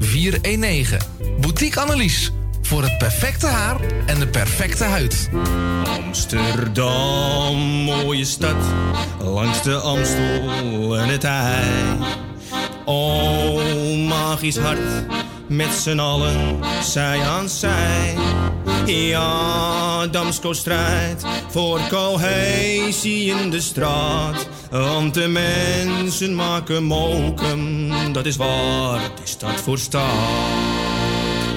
419. Boutique Annelies voor het perfecte haar en de perfecte huid. Amsterdam, mooie stad, langs de Amstel en het IJ. Oh, magisch hart, met z'n allen, zij aan zij. Ja, Damsko strijdt voor cohesie in de straat. Want de mensen maken mokum, dat is waar de stad voor staat.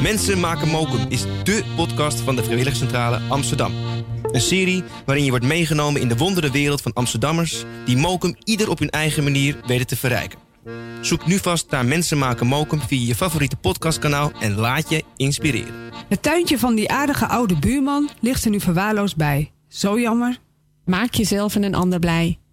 Mensen maken mokum is dé podcast van de Vrijwilligcentrale Amsterdam. Een serie waarin je wordt meegenomen in de wondere wereld van Amsterdammers... die mokum ieder op hun eigen manier weten te verrijken. Zoek nu vast naar Mensen maken mokum via je favoriete podcastkanaal... en laat je inspireren. Het tuintje van die aardige oude buurman ligt er nu verwaarloosd bij. Zo jammer. Maak jezelf en een ander blij.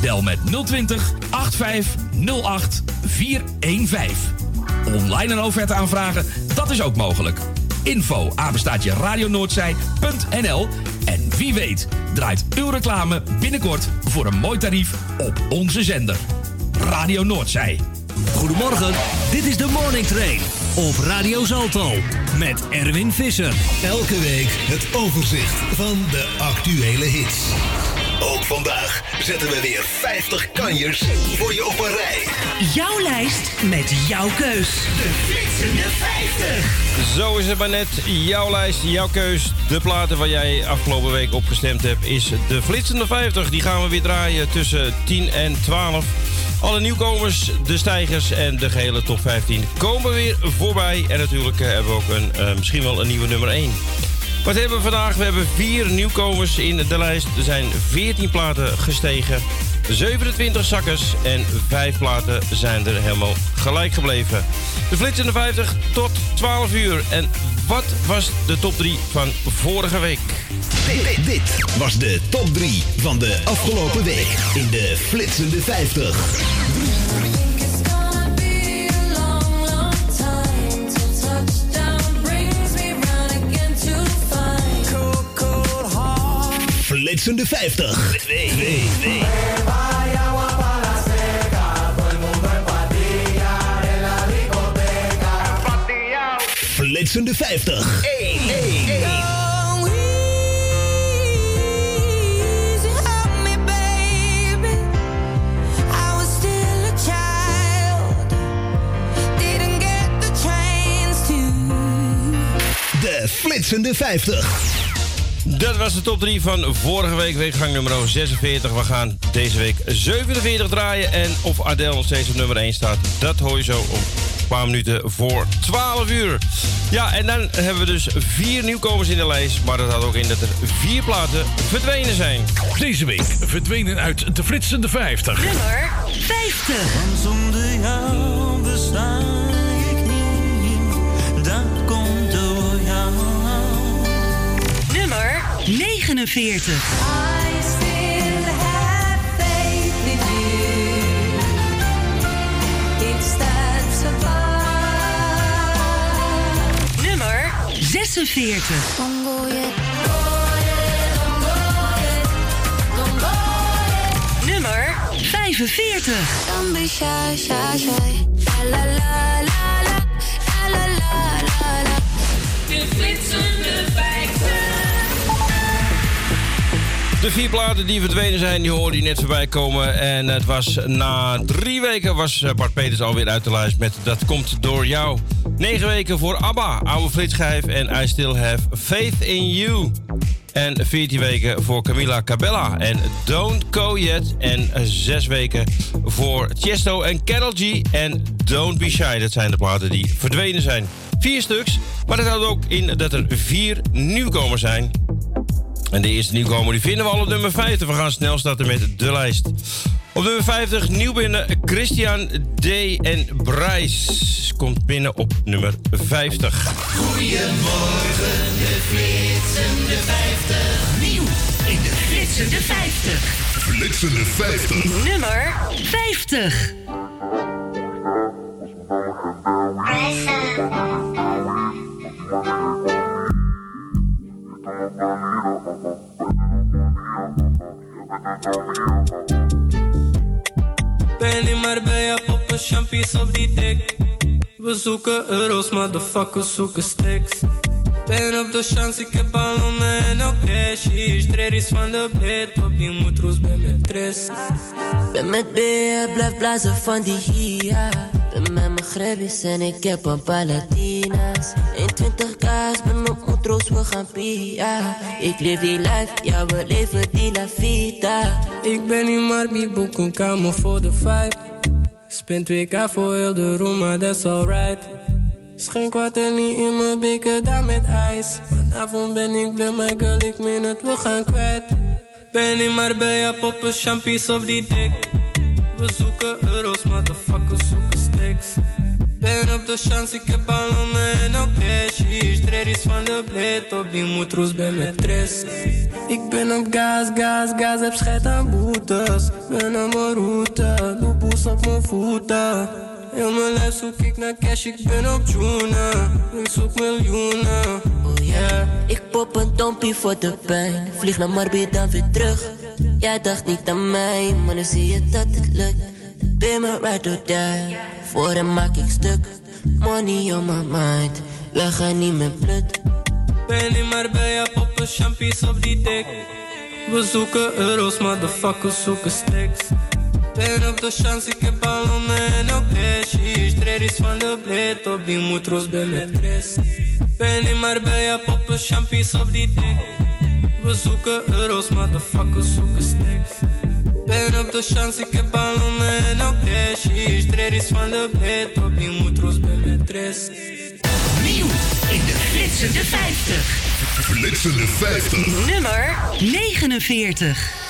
Bel met 020 8508 415. Online een offerte aanvragen, dat is ook mogelijk. Info apenstaatje radionoordzij.nl En wie weet draait uw reclame binnenkort voor een mooi tarief op onze zender. Radio Noordzij. Goedemorgen, dit is de Morning Train op Radio Zalto met Erwin Visser. Elke week het overzicht van de actuele hits. Ook vandaag zetten we weer 50 kanjers voor je op een rij. Jouw lijst met jouw keus. De flitsende 50. Zo is het maar net. Jouw lijst, jouw keus. De platen waar jij afgelopen week op gestemd hebt is de Flitsende 50. Die gaan we weer draaien tussen 10 en 12. Alle nieuwkomers, de stijgers en de gehele top 15 komen weer voorbij. En natuurlijk eh, hebben we ook een, eh, misschien wel een nieuwe nummer 1. Wat hebben we vandaag? We hebben vier nieuwkomers in de lijst. Er zijn 14 platen gestegen, 27 zakkers en 5 platen zijn er helemaal gelijk gebleven. De flitsende 50 tot 12 uur. En wat was de top 3 van vorige week? Dit was de top 3 van de afgelopen week in de flitsende 50. Flitsende 50. 2, 2, 2. flitsende 50. 1, 1, 1. De flitsende 50. Dat was de top 3 van vorige week, weekgang nummer 46. We gaan deze week 47 draaien. En of Adele nog steeds op nummer 1 staat, dat hoor je zo om een paar minuten voor 12 uur. Ja, en dan hebben we dus vier nieuwkomers in de lijst. Maar dat houdt ook in dat er vier platen verdwenen zijn. Deze week verdwenen uit de flitsende 50. Nummer 50. Zonder jou besta 49. Nummer 46. Nummer 45. Don't be De vier platen die verdwenen zijn, die hoorde je net voorbij komen. En het was na drie weken was eh, Bart Peters alweer uit de lijst met Dat komt door jou. Negen weken voor ABBA, Oude Flitschijf en I Still Have Faith in You. En 14 weken voor Camila Cabella en Don't Go Yet. En zes weken voor Chesto en Carol G en Don't Be Shy. Dat zijn de platen die verdwenen zijn. Vier stuks, maar dat houdt ook in dat er vier nieuwkomers zijn. En de eerste nieuwkomer die vinden we al op nummer 50. We gaan snel starten met de lijst. Op nummer 50 nieuw binnen Christian D. en Bryce. Komt binnen op nummer 50. Goedemorgen, de flitsende 50. Nieuw in de flitsende 50. Flitsende 50. Nummer 50. Ben in Marbella, poppen champies op die dek. We zoeken euro's, motherfuckers zoeken stacks. Ben op de chance, ik heb ballonnen en ook cash. Hier is van de bed, op die moedroes ben met tres. Ben met beer, blijf blazen van die hia. Ben met mijn grebbies en ik heb een palatina's. 21 kaas, ben op moedroes, we gaan pia. Ik leef die life, ja we leven die la vida. Ik ben in Marbi, boek een kamer voor de vibe. Spend 2k voor heel de room, maar that's alright. Schenk water niet in mijn beker, daar met ijs. Vanavond ben ik bij mijn girl, ik meen het, we gaan kwijt. Ben in Marbella, poppen champies op die dek. We zoeken euro's, motherfuckers zoeken stacks. Ben op de chance, ik heb en ook cash. Is van de bled, op die moedroes ben met tres. Ik ben op gas, gas, gas, heb scheid aan boetes. Ben op mijn route, doe boes op mijn voeten. Heel mijn lijf zoek ik naar cash, ik ben op tuna. Ik zoek miljoenen, Oh ja, ik pop een dompie voor de pijn. Vlieg naar Marbi dan weer terug. Jij dacht niet aan mij, maar nu zie je dat het lukt. Ben me ride or die, voor hem maak ik stuk. Money on my mind, we gaan niet meer blut. Ben in Marbella, poppen champies op die dek. We zoeken euro's, motherfuckers zoeken stacks. Ben op de chance, ik heb ballonnen en ook. Hier is van de bled, op die moedroes ben met tres. Ben in Marbella, poppen champies op die dek. We zoeken euro's, motherfuckers zoeken stacks. Ben op de chance, ik heb ballonnen en ook cash. Hier is van de bled, op die moedroes ben met tres. Nieuw in de flitsende 50. Flitsende 50. Nummer 49.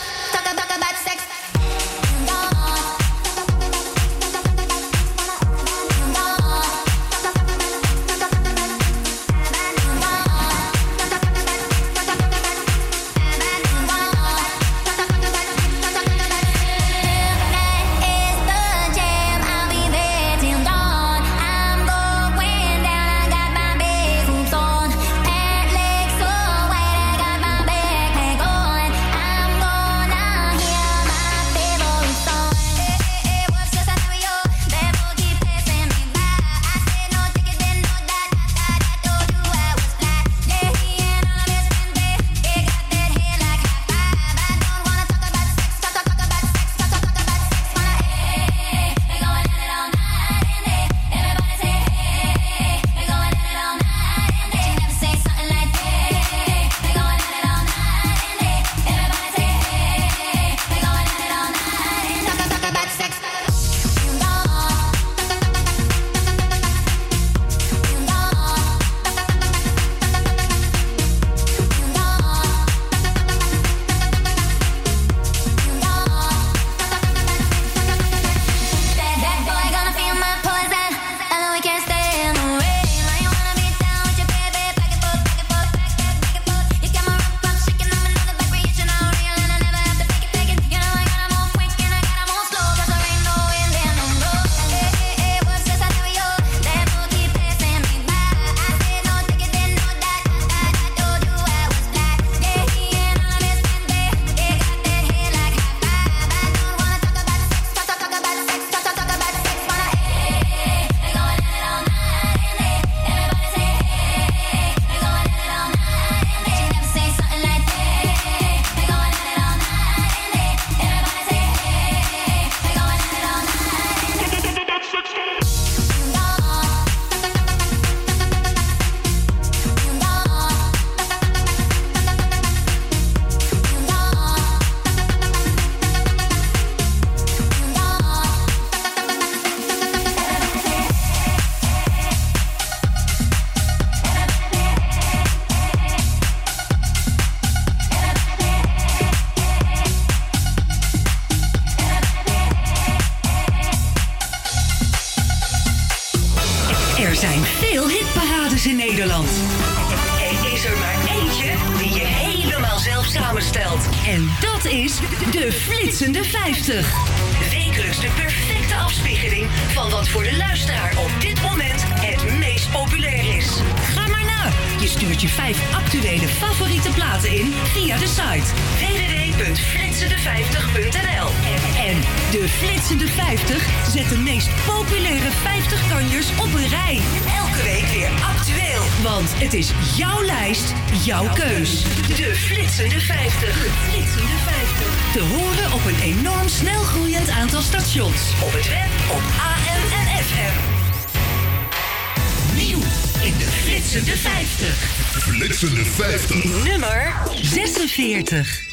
40.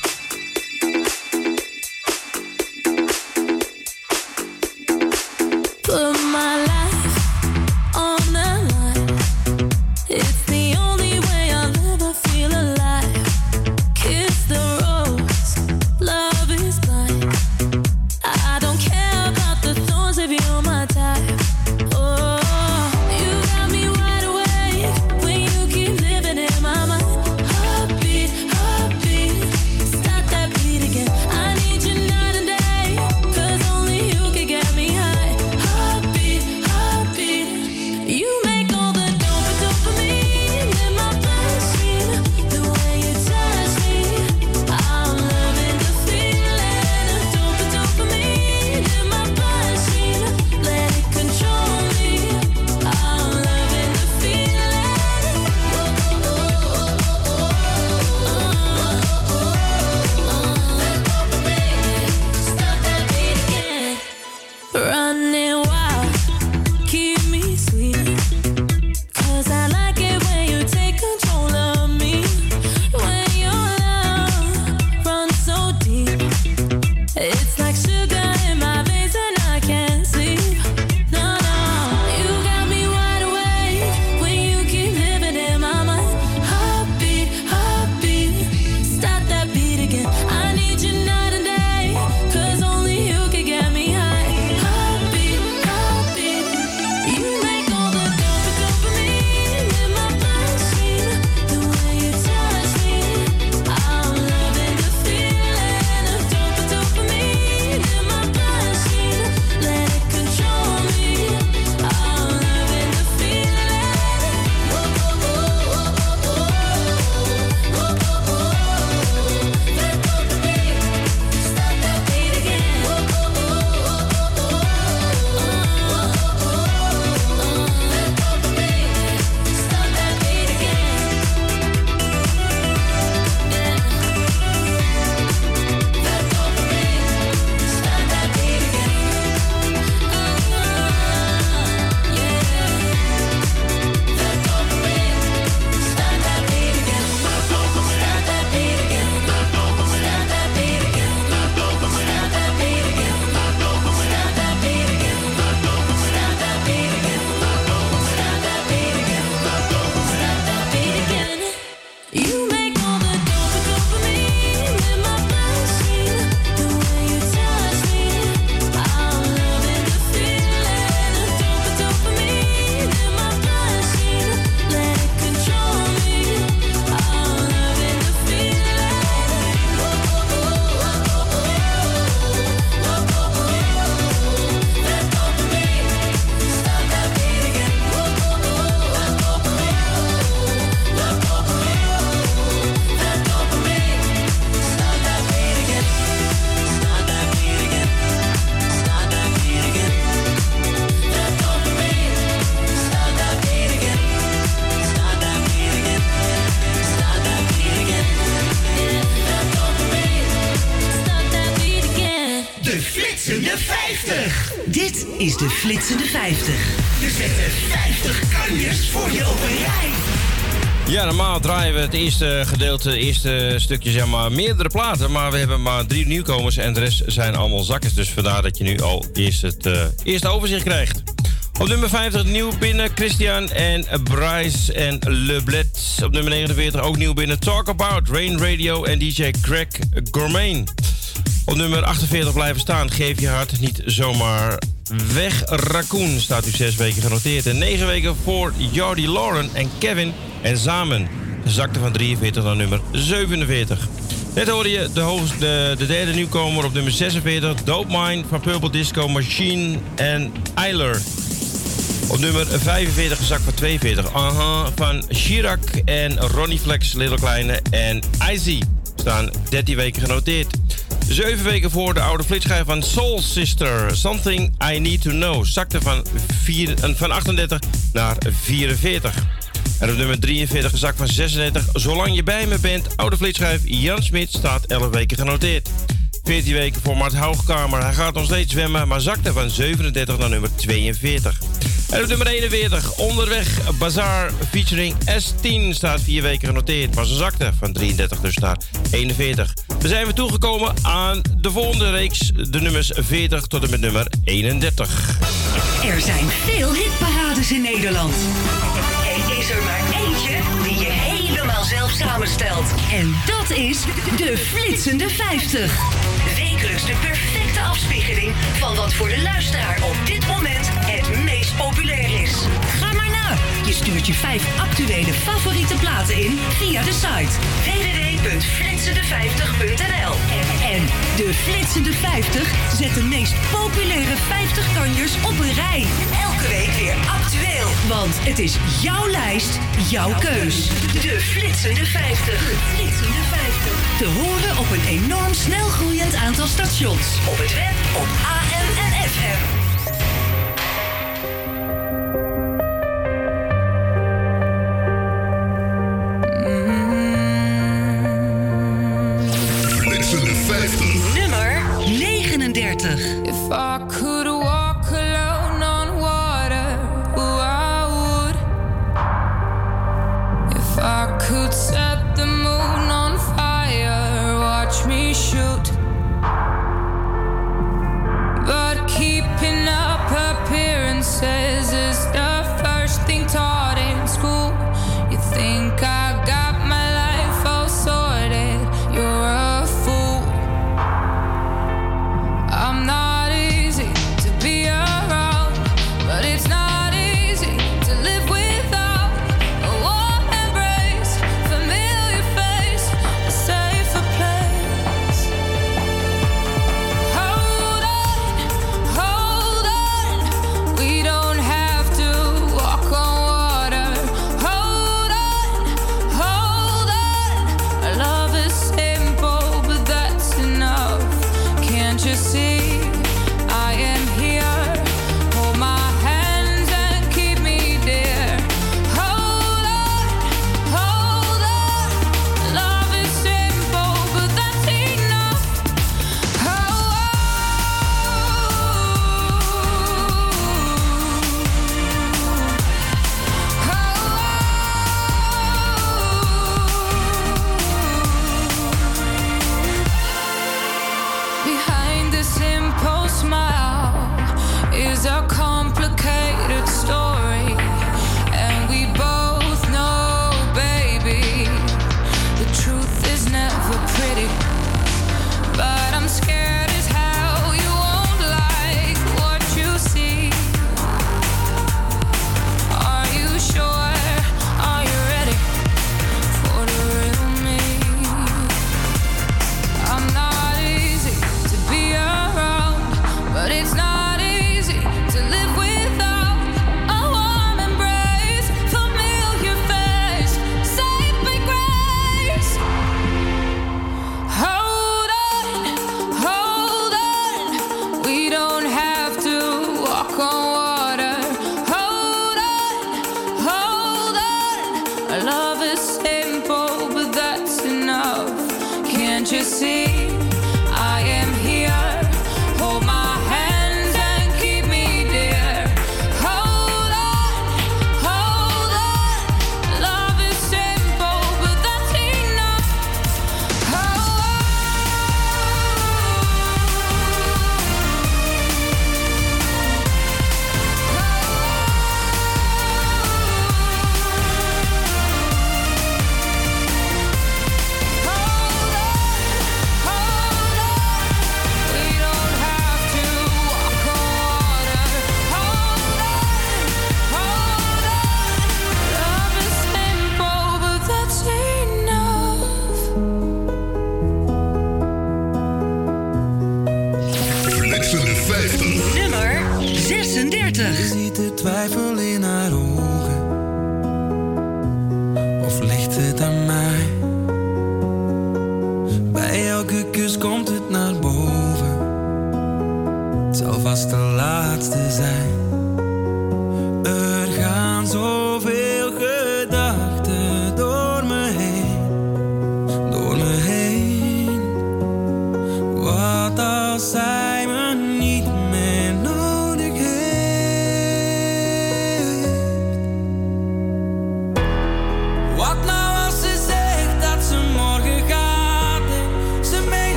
eerste gedeelte, eerste stukje, zeg maar, meerdere platen. Maar we hebben maar drie nieuwkomers en de rest zijn allemaal zakkers. Dus vandaar dat je nu al eerst het eh, eerste overzicht krijgt. Op nummer 50 nieuw binnen Christian en Bryce en Leblet. Op nummer 49 ook nieuw binnen Talk About, Rain Radio en DJ Craig Gourmain. Op nummer 48 blijven staan. Geef je hart niet zomaar weg. Raccoon staat u 6 weken genoteerd. En 9 weken voor Jordi Lauren en Kevin en samen. Zakte van 43 naar nummer 47. Net hoorde je de, de, de derde nieuwkomer op nummer 46. Dope Mine van Purple Disco Machine en Eiler. Op nummer 45 gezakt van 42. Aha, van Chirac en Ronnie Flex, Little Kleine en Izzy staan 13 weken genoteerd. Zeven weken voor de oude flitschijf van Soul Sister. Something I Need to Know. Zakte van, vier, eh, van 38 naar 44. En op nummer 43 gezakt van 36. Zolang je bij me bent. Oude flitschijf Jan Smit staat 11 weken genoteerd. 14 weken voor Mart Hoogkamer. Hij gaat nog steeds zwemmen, maar zakte van 37 naar nummer 42. En op nummer 41, onderweg Bazaar featuring S10 staat 4 weken genoteerd. Maar ze zakte van 33 dus naar 41. We zijn weer toegekomen aan de volgende reeks, de nummers 40 tot en met nummer 31. Er zijn veel hitparades in Nederland. Is er maar eentje die je helemaal zelf samenstelt. En dat is de Flitsende 50. Wekelijks de perfecte afspiegeling van wat voor de luisteraar op dit moment het meest populair is. Je stuurt je vijf actuele favoriete platen in via de site www.flitsende50.nl. En de Flitsende 50 zet de meest populaire 50 kanjers op een rij. Elke week weer actueel. Want het is jouw lijst, jouw keus. De Flitsende 50. De Flitsende 50. Te horen op een enorm snel groeiend aantal stations. Op het web, op AM en FM. I could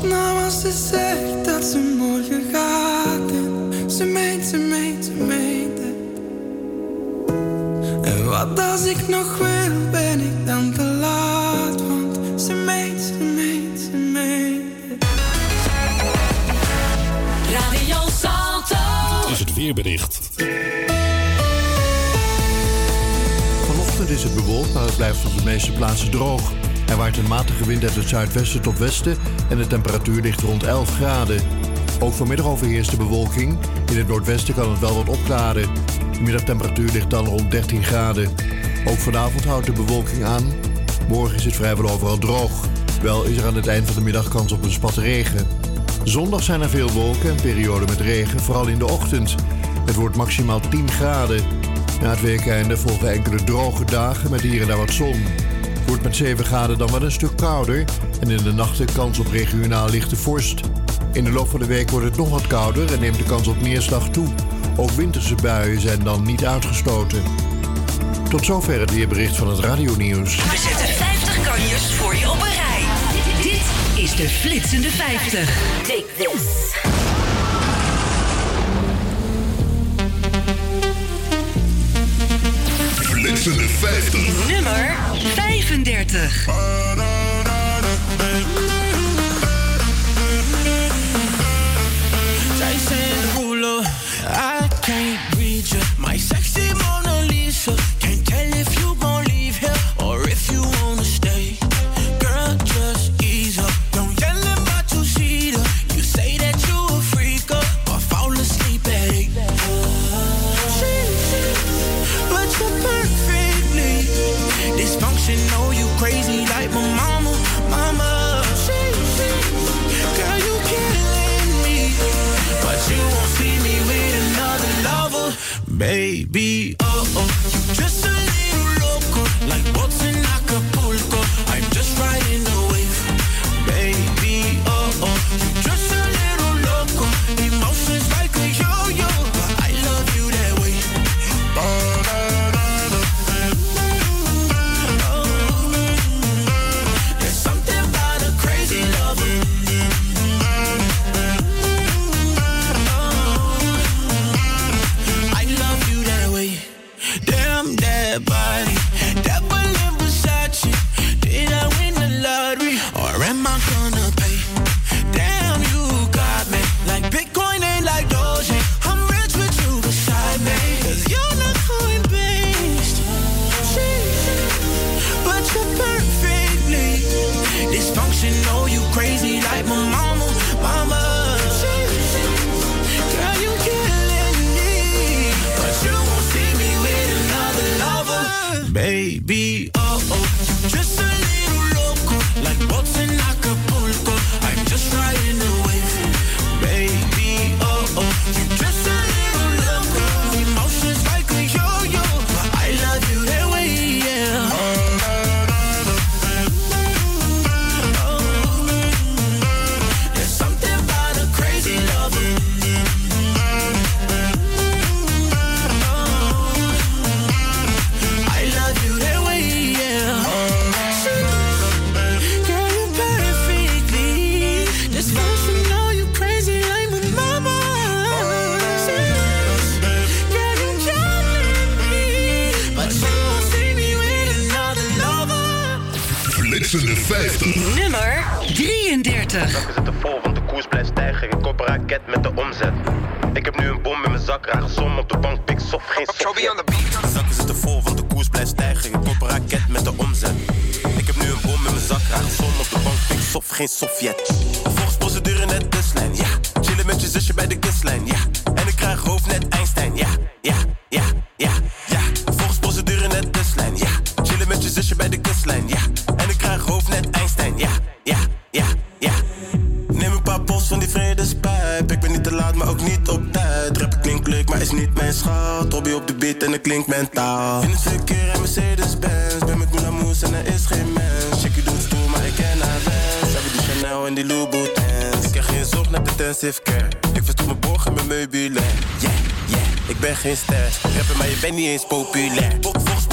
wat nou als ze zegt dat ze morgen gaat en ze meent, ze meent, ze meent het. En wat als ik nog wil, ben ik dan te laat, want ze meent, ze meent, ze meent het. Radio Salto. is het weerbericht. Vanochtend is het bewolkt, maar het blijft op de meeste plaatsen droog. Er waait een matige wind uit het zuidwesten tot westen en de temperatuur ligt rond 11 graden. Ook vanmiddag overheerst de bewolking. In het noordwesten kan het wel wat opklaren. De middagtemperatuur ligt dan rond 13 graden. Ook vanavond houdt de bewolking aan. Morgen is het vrijwel overal droog. Wel is er aan het eind van de middag kans op een spat regen. Zondag zijn er veel wolken en perioden met regen, vooral in de ochtend. Het wordt maximaal 10 graden. Na het weekende volgen enkele droge dagen met hier en daar wat zon. Het wordt met 7 graden dan wel een stuk kouder en in de nachten kans op regionaal lichte vorst. In de loop van de week wordt het nog wat kouder en neemt de kans op neerslag toe. Ook winterse buien zijn dan niet uitgesloten. Tot zover het weerbericht van het radionieuws. We zetten 50 kanjers voor je op een rij. Dit is de flitsende 50. Take this. Flitsende 50. Nummer 35. Jason Derulo, I can't read you. My Benny niet eens.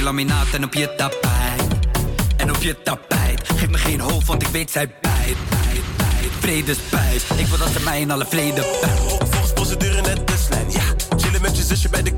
je laminaat en op je tapijt. En op je tapijt. Geef me geen hoofd, want ik weet zij bijt. bijt, bijt. Ik wil dat ze mij in alle vrede bijt. Volgens procedure net testlijn. Ja, chillen met je zusje bij de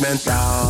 mental.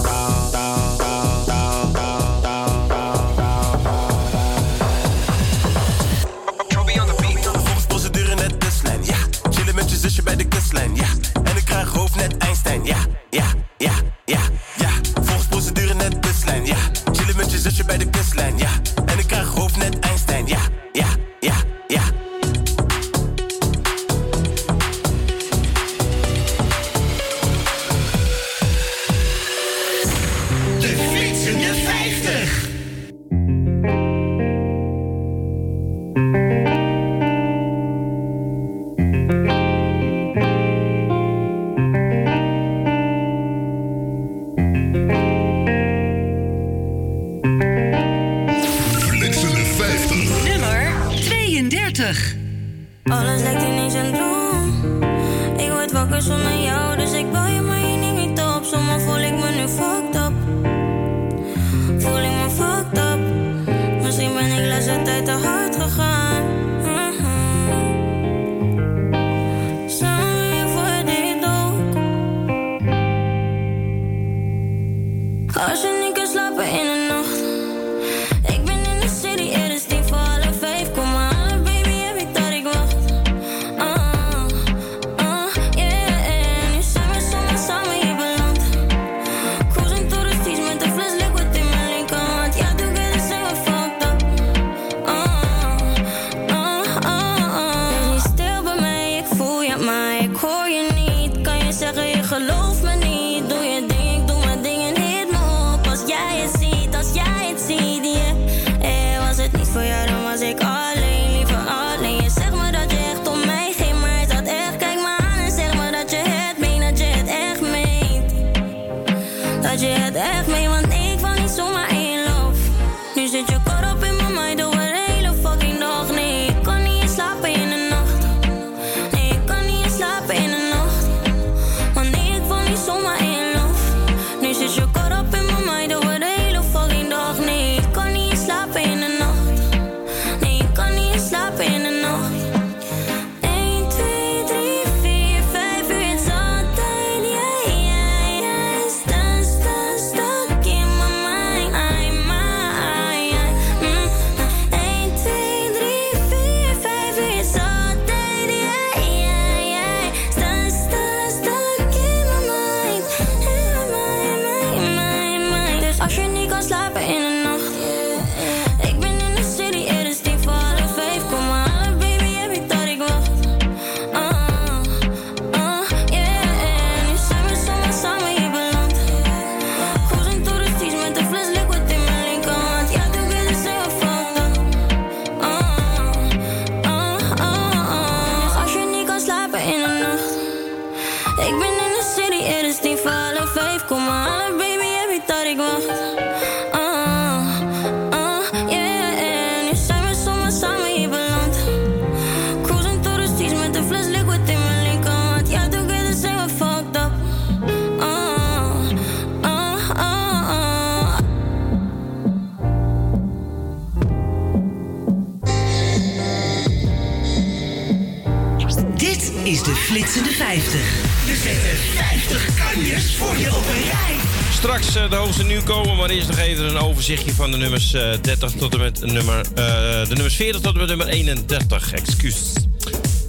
Overzichtje van de nummers eh, 30 tot en met nummer, eh, de nummers 40 tot en met nummer 31. Excuus.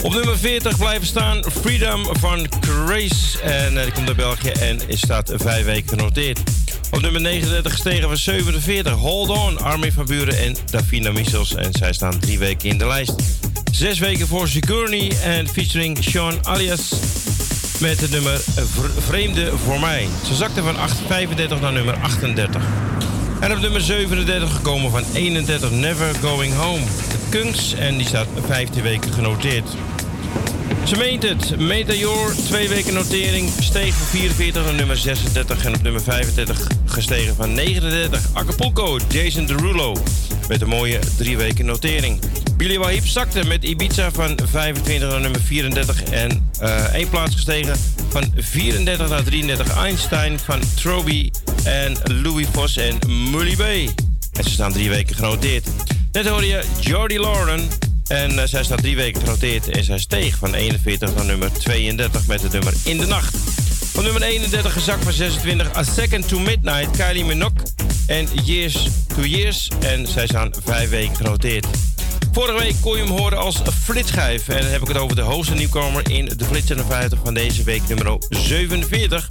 Op nummer 40 blijven staan Freedom van Grace. En eh, die komt uit België en staat vijf weken genoteerd. Op nummer 39 gestegen van 47. Hold On, Armin van Buren en Davina Michels. En zij staan drie weken in de lijst. Zes weken voor Sigourney en featuring Sean Alias met het nummer Vr- Vreemde voor mij. Ze zakte van 8, 35 naar nummer 38. En op nummer 37 gekomen van 31 Never Going Home. De Kunks en die staat 15 weken genoteerd. Ze meent het. Meteor, twee weken notering, steeg van 44 naar nummer 36 en op nummer 35 gestegen van 39. Acapulco, Jason Derulo met een mooie drie weken notering. Billy Wahib zakte met Ibiza van 25 naar nummer 34 en eh één plaats gestegen van 34 naar 33. Einstein van Troby en Louis Vos en Mully B. En ze staan drie weken genoteerd. Net hoorde je Jordi Lauren en eh, zij staat drie weken genoteerd en zij steeg van 41 naar nummer 32 met het nummer In de Nacht. Van nummer 31 gezakt van 26 A Second to Midnight, Kylie Minogue en Years to Years. En zij staan vijf weken genoteerd. Vorige week kon je hem horen als flitschijf. En dan heb ik het over de hoogste nieuwkomer in de flitsende 50 van deze week, nummer 47.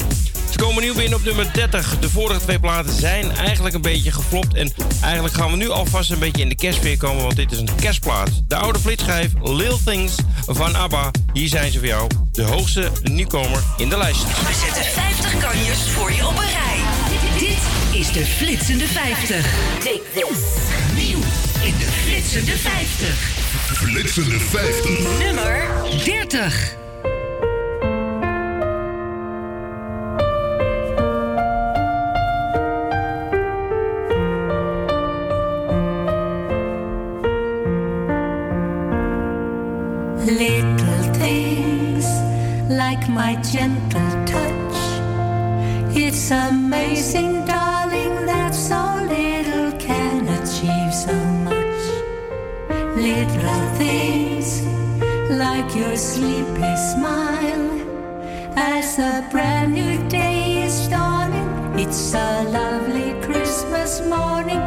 Ze komen nieuw binnen op nummer 30. De vorige twee platen zijn eigenlijk een beetje geflopt. En eigenlijk gaan we nu alvast een beetje in de kerstfeer komen, want dit is een kerstplaat. De oude flitschijf Lil Things van ABBA. Hier zijn ze voor jou. De hoogste nieuwkomer in de lijst. We zetten 50 kanjers voor je op een rij. Dit is de Flitsende 50. Take this. Nieuw in de Flitsende 50. Flitsende 50. Nummer 30. My gentle touch. It's amazing, darling, that so little can achieve so much. Little things like your sleepy smile. As a brand new day is dawning, it's a lovely Christmas morning,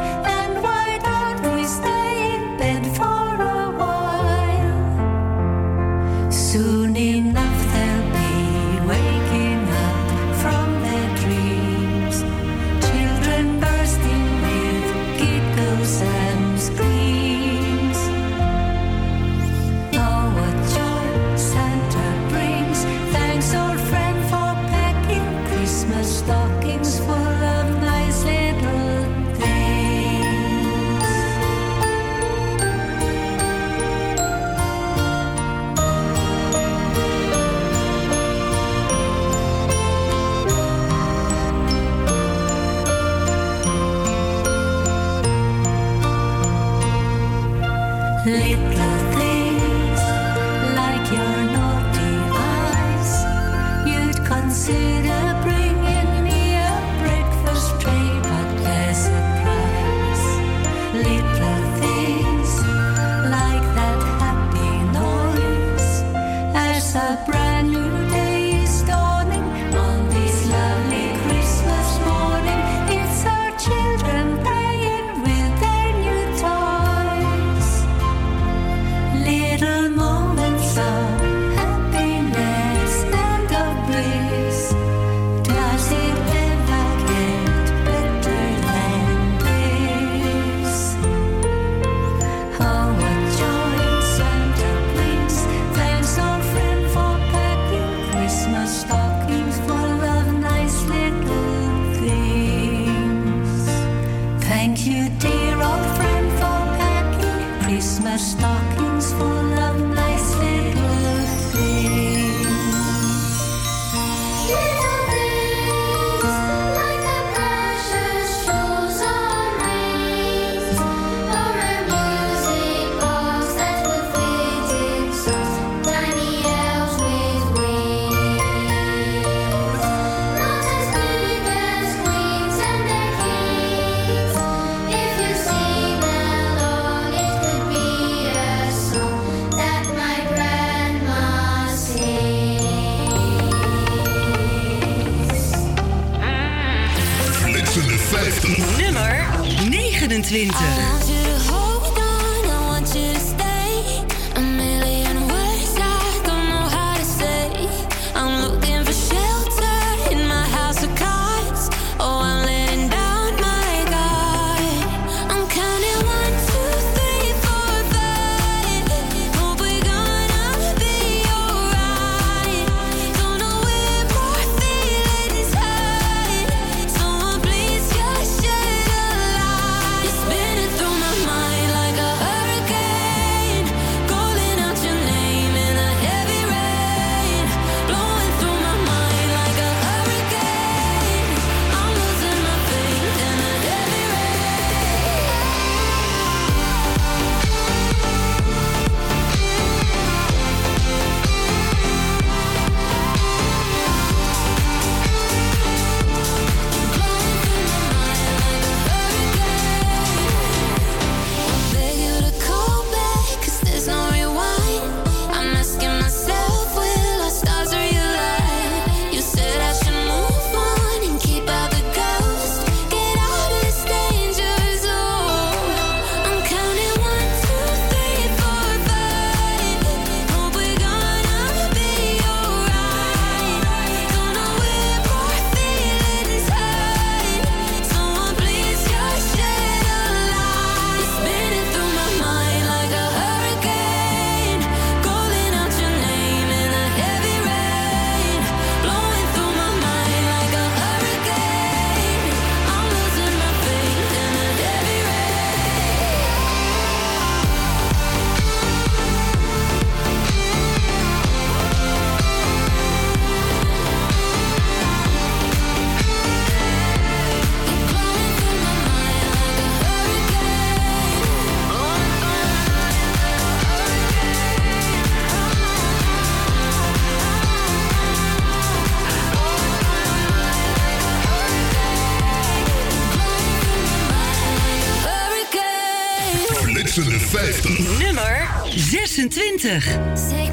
26.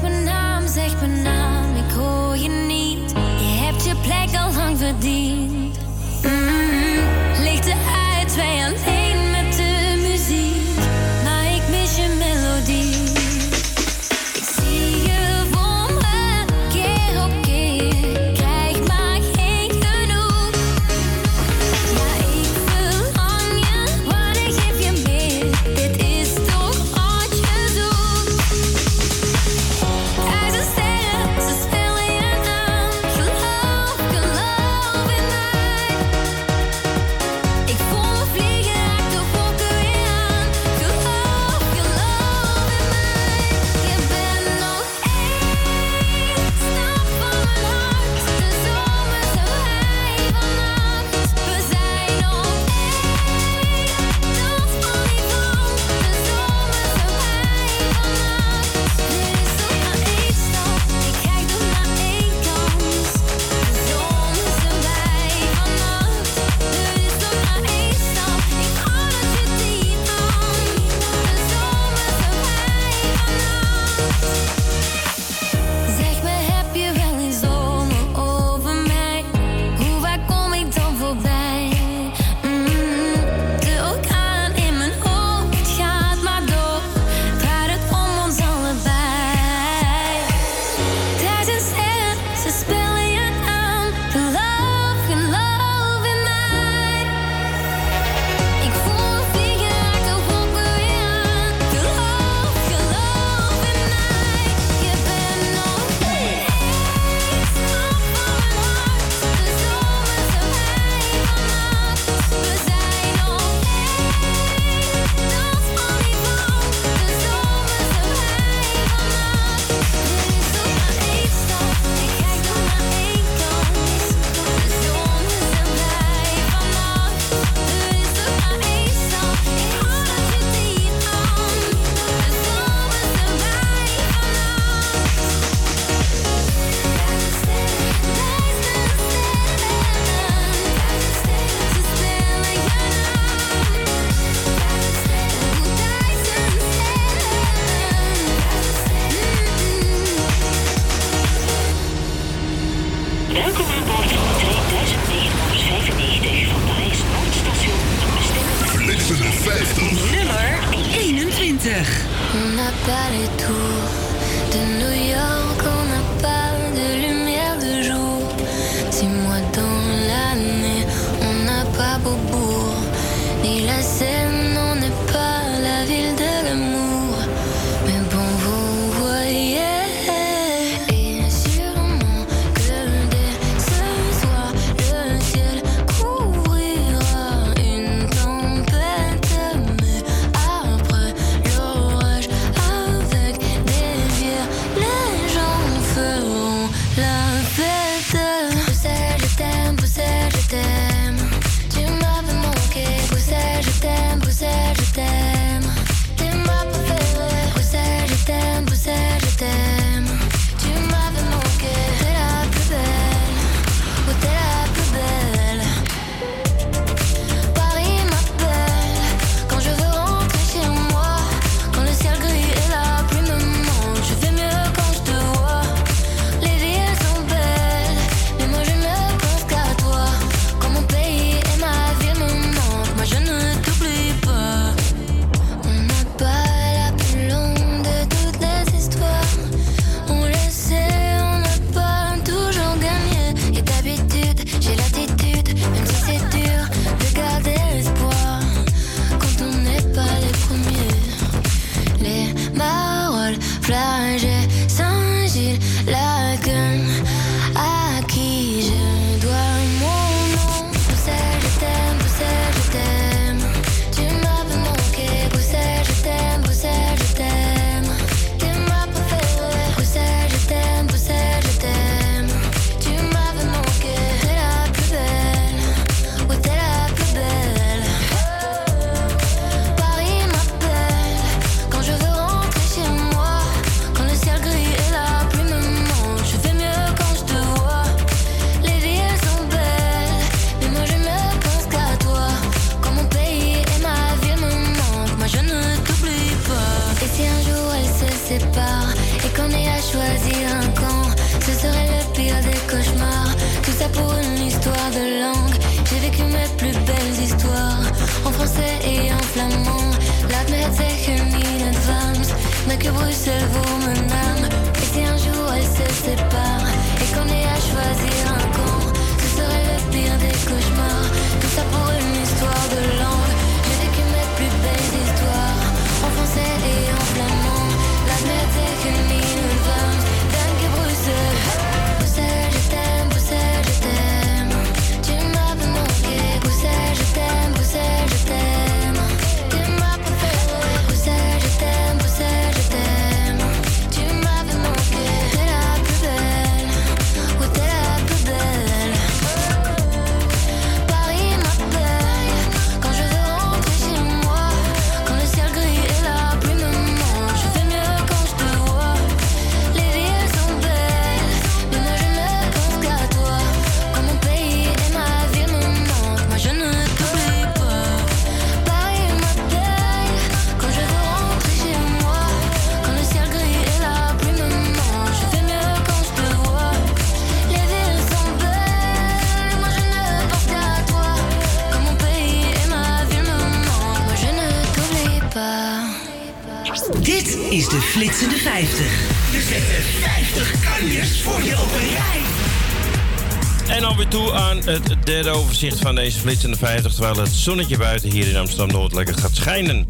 overzicht van deze flitsende 50... terwijl het zonnetje buiten hier in Amsterdam-Noord lekker gaat schijnen.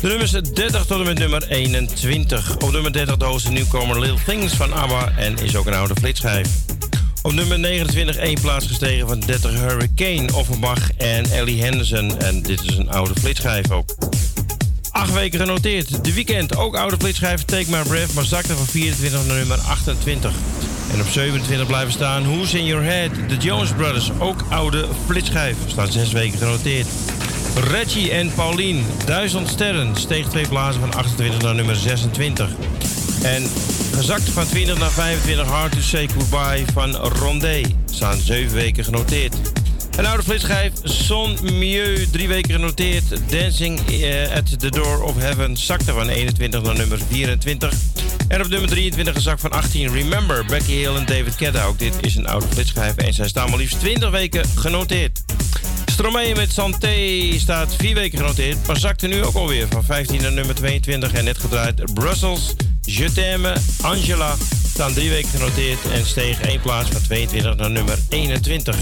De nummers 30 tot en met nummer 21. Op nummer 30 de nieuwkomer Little Things van ABBA... en is ook een oude flitschijf. Op nummer 29 één plaats gestegen van 30 Hurricane, Offenbach en Ellie Henderson. En dit is een oude flitschijf ook. Acht weken genoteerd. De weekend ook oude flitschijf Take My Breath, maar zakte van 24 naar nummer 28. En op 27 blijven staan Who's in Your Head, The Jones Brothers, ook oude flitschijf, staat zes weken genoteerd. Reggie en Pauline, Duizend Sterren, steeg twee blazen van 28 naar nummer 26. En gezakt van 20 naar 25, Hard to Say Goodbye van Rondé, staan zeven weken genoteerd. Een oude flitschijf, Son Mieux, drie weken genoteerd. Dancing eh, at the Door of Heaven zakte van 21 naar nummer 24. En op nummer 23 een zak van 18, Remember, Becky Hill en David Kedda. Ook dit is een oude flitschijf en zij staan maar liefst 20 weken genoteerd. Stromae met Santé staat 4 weken genoteerd, maar zakte nu ook alweer van 15 naar nummer 22. En net gedraaid Brussels, Je t'aime, Angela staan 3 weken genoteerd en steeg 1 plaats van 22 naar nummer 21.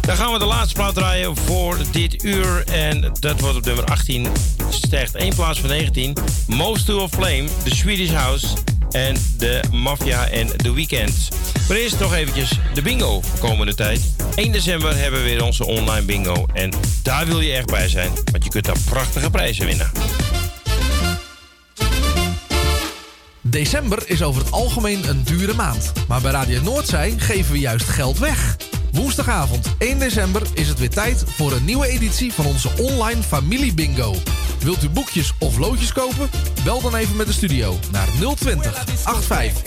Dan gaan we de laatste plaat draaien voor dit uur. En dat wordt op nummer 18. Stijgt 1 plaats van 19. Most to Flame, The Swedish House en de Mafia en The Weeknd. Maar eerst nog eventjes de bingo voor komende tijd. 1 december hebben we weer onze online bingo. En daar wil je echt bij zijn, want je kunt daar prachtige prijzen winnen. December is over het algemeen een dure maand. Maar bij Radio Noordzij geven we juist geld weg. Woensdagavond 1 december is het weer tijd voor een nieuwe editie van onze online familie bingo. Wilt u boekjes of loodjes kopen? Bel dan even met de studio naar 020 85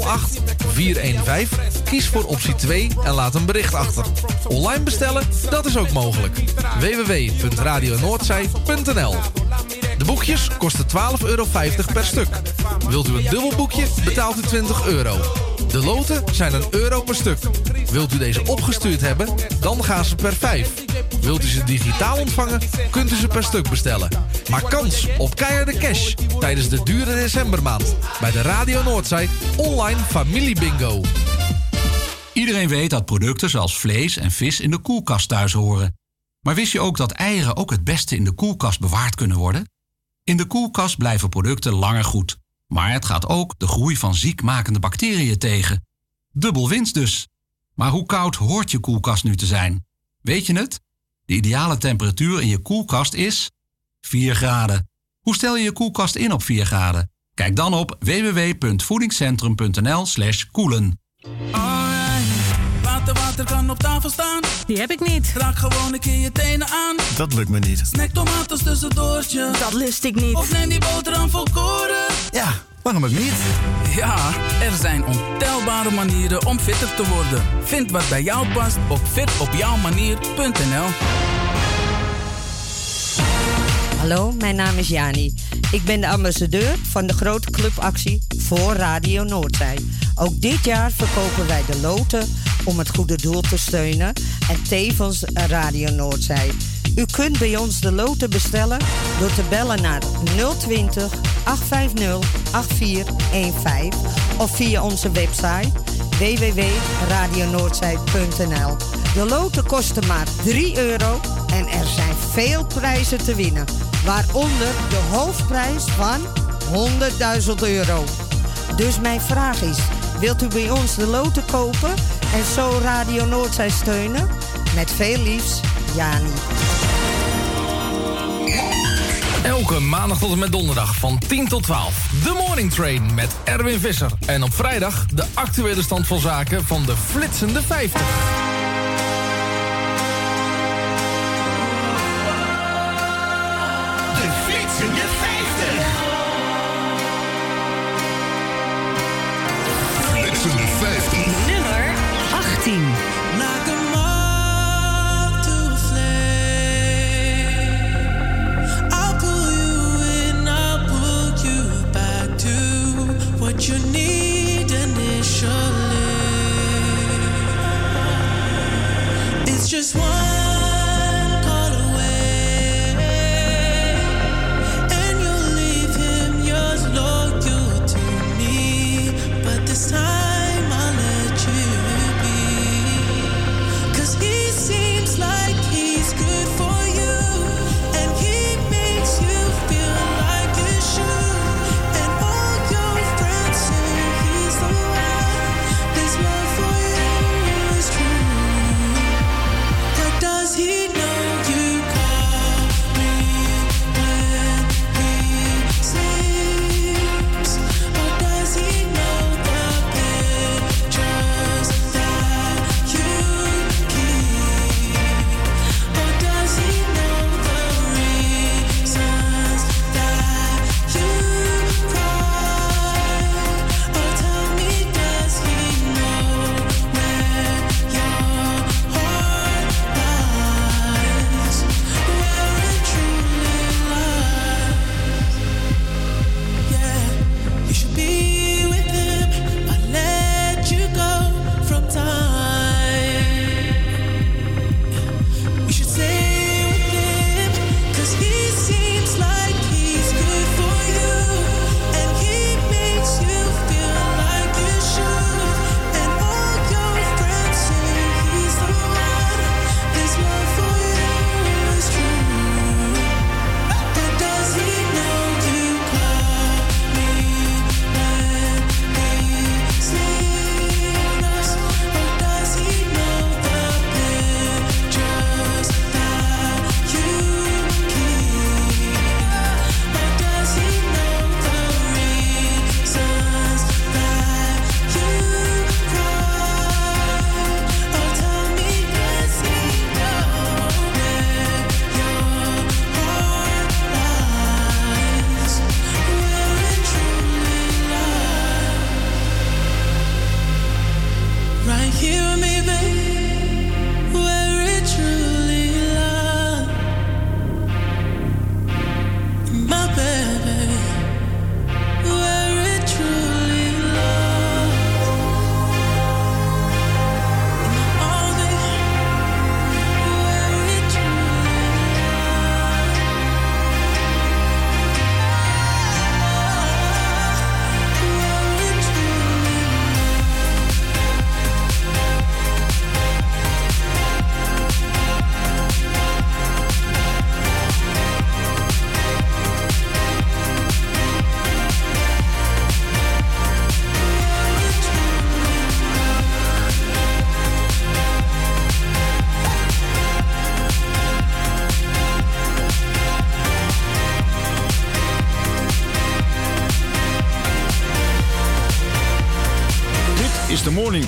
08 415. Kies voor optie 2 en laat een bericht achter. Online bestellen? Dat is ook mogelijk. www.radionoordzij.nl De boekjes kosten 12,50 euro per stuk. Wilt u een dubbel boekje? Betaalt u 20 euro. De loten zijn een euro per stuk. Wilt u deze opgestuurd hebben? Dan gaan ze per 5. Wilt u ze digitaal ontvangen? Kunt u ze per stuk bestellen. Maak kans op keiharde cash tijdens de dure decembermaand. Bij de Radio Noordzij online familie bingo. Iedereen weet dat producten zoals vlees en vis in de koelkast thuis horen. Maar wist je ook dat eieren ook het beste in de koelkast bewaard kunnen worden? In de koelkast blijven producten langer goed. Maar het gaat ook de groei van ziekmakende bacteriën tegen. Dubbel winst dus. Maar hoe koud hoort je koelkast nu te zijn? Weet je het? De ideale temperatuur in je koelkast is 4 graden. Hoe stel je je koelkast in op 4 graden? Kijk dan op www.voedingscentrum.nl/slash koelen. Water, water kan op tafel staan. Die heb ik niet. Raak gewoon een keer je tenen aan. Dat lukt me niet. Snack tomaten tussendoortje. Dat lust ik niet. Of neem die boterham volkoren. Ja, waarom ook niet? Ja, er zijn ontelbare manieren om fitter te worden. Vind wat bij jou past op fitopjouwmanier.nl Hallo, mijn naam is Jani. Ik ben de ambassadeur van de grote clubactie voor Radio Noordzij. Ook dit jaar verkopen wij de loten om het goede doel te steunen en tevens Radio Noordzij. U kunt bij ons de loten bestellen door te bellen naar 020 850 8415 of via onze website www.radionoordzij.nl. De loten kosten maar 3 euro en er zijn veel prijzen te winnen. Waaronder de hoofdprijs van 100.000 euro. Dus mijn vraag is, wilt u bij ons de loten kopen en zo Radio Noordzij steunen? Met veel liefs, Jani. Elke maandag tot en met donderdag van 10 tot 12. De Morning Train met Erwin Visser. En op vrijdag de actuele stand van zaken van de flitsende 50. Initially. It's just one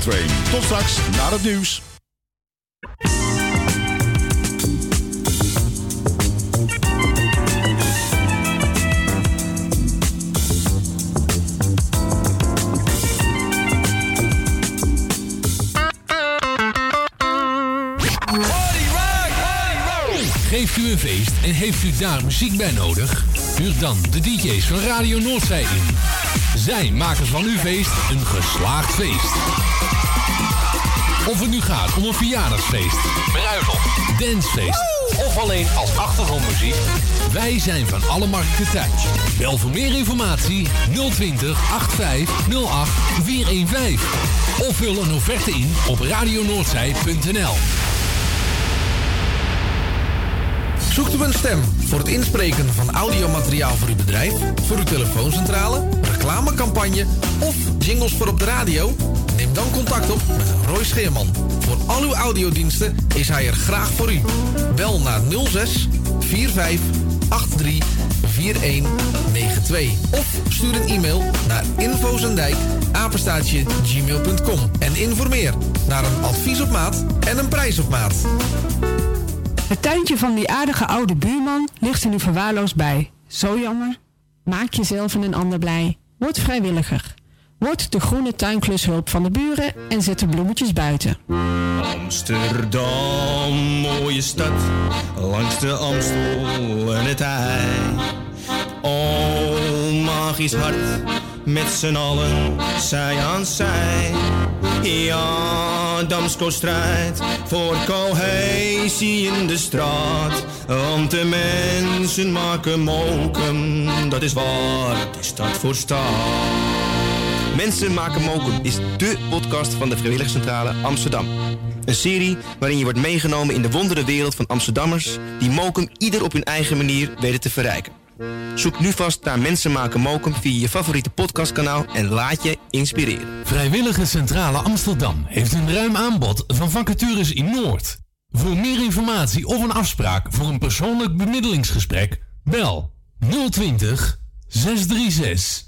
Tot straks naar het nieuws. Geeft u een feest en heeft u daar muziek bij nodig? Huur dan de DJ's van Radio Noordzij in. Zij maken van uw feest een geslaagd feest. Of het nu gaat om een verjaardagsfeest, bruiloft, dancefeest of alleen als achtergrondmuziek. Wij zijn van alle markten thuis. Bel voor meer informatie 020 8508 415. Of vul een offerte in op radionoordzij.nl. Zoekt u een stem voor het inspreken van audiomateriaal voor uw bedrijf, voor uw telefooncentrale, reclamecampagne of jingles voor op de radio? Dan contact op met Roy Scheerman. Voor al uw audiodiensten is hij er graag voor u. Bel naar 06 45 83 4192 of stuur een e-mail naar infozendijk apenstaatje gmail.com en informeer naar een advies op maat en een prijs op maat. Het tuintje van die aardige oude buurman ligt er nu verwaarloosd bij. Zo jammer. Maak jezelf en een ander blij. Word vrijwilliger. Word de groene tuinklushulp van de buren en zet de bloemetjes buiten. Amsterdam, mooie stad, langs de Amstel en het IJ. Oh, magisch hart, met z'n allen, zij aan zij. Ja, Damsko strijdt voor cohesie in de straat. Want de mensen maken mokum, dat is waar, is stad voor stad. Mensen maken mokum is dé podcast van de Vrijwilligcentrale Amsterdam. Een serie waarin je wordt meegenomen in de wondere wereld van Amsterdammers... die mokum ieder op hun eigen manier weten te verrijken. Zoek nu vast naar Mensen maken mokum via je favoriete podcastkanaal... en laat je inspireren. Vrijwillige Centrale Amsterdam heeft een ruim aanbod van vacatures in Noord. Voor meer informatie of een afspraak voor een persoonlijk bemiddelingsgesprek, bel 020 636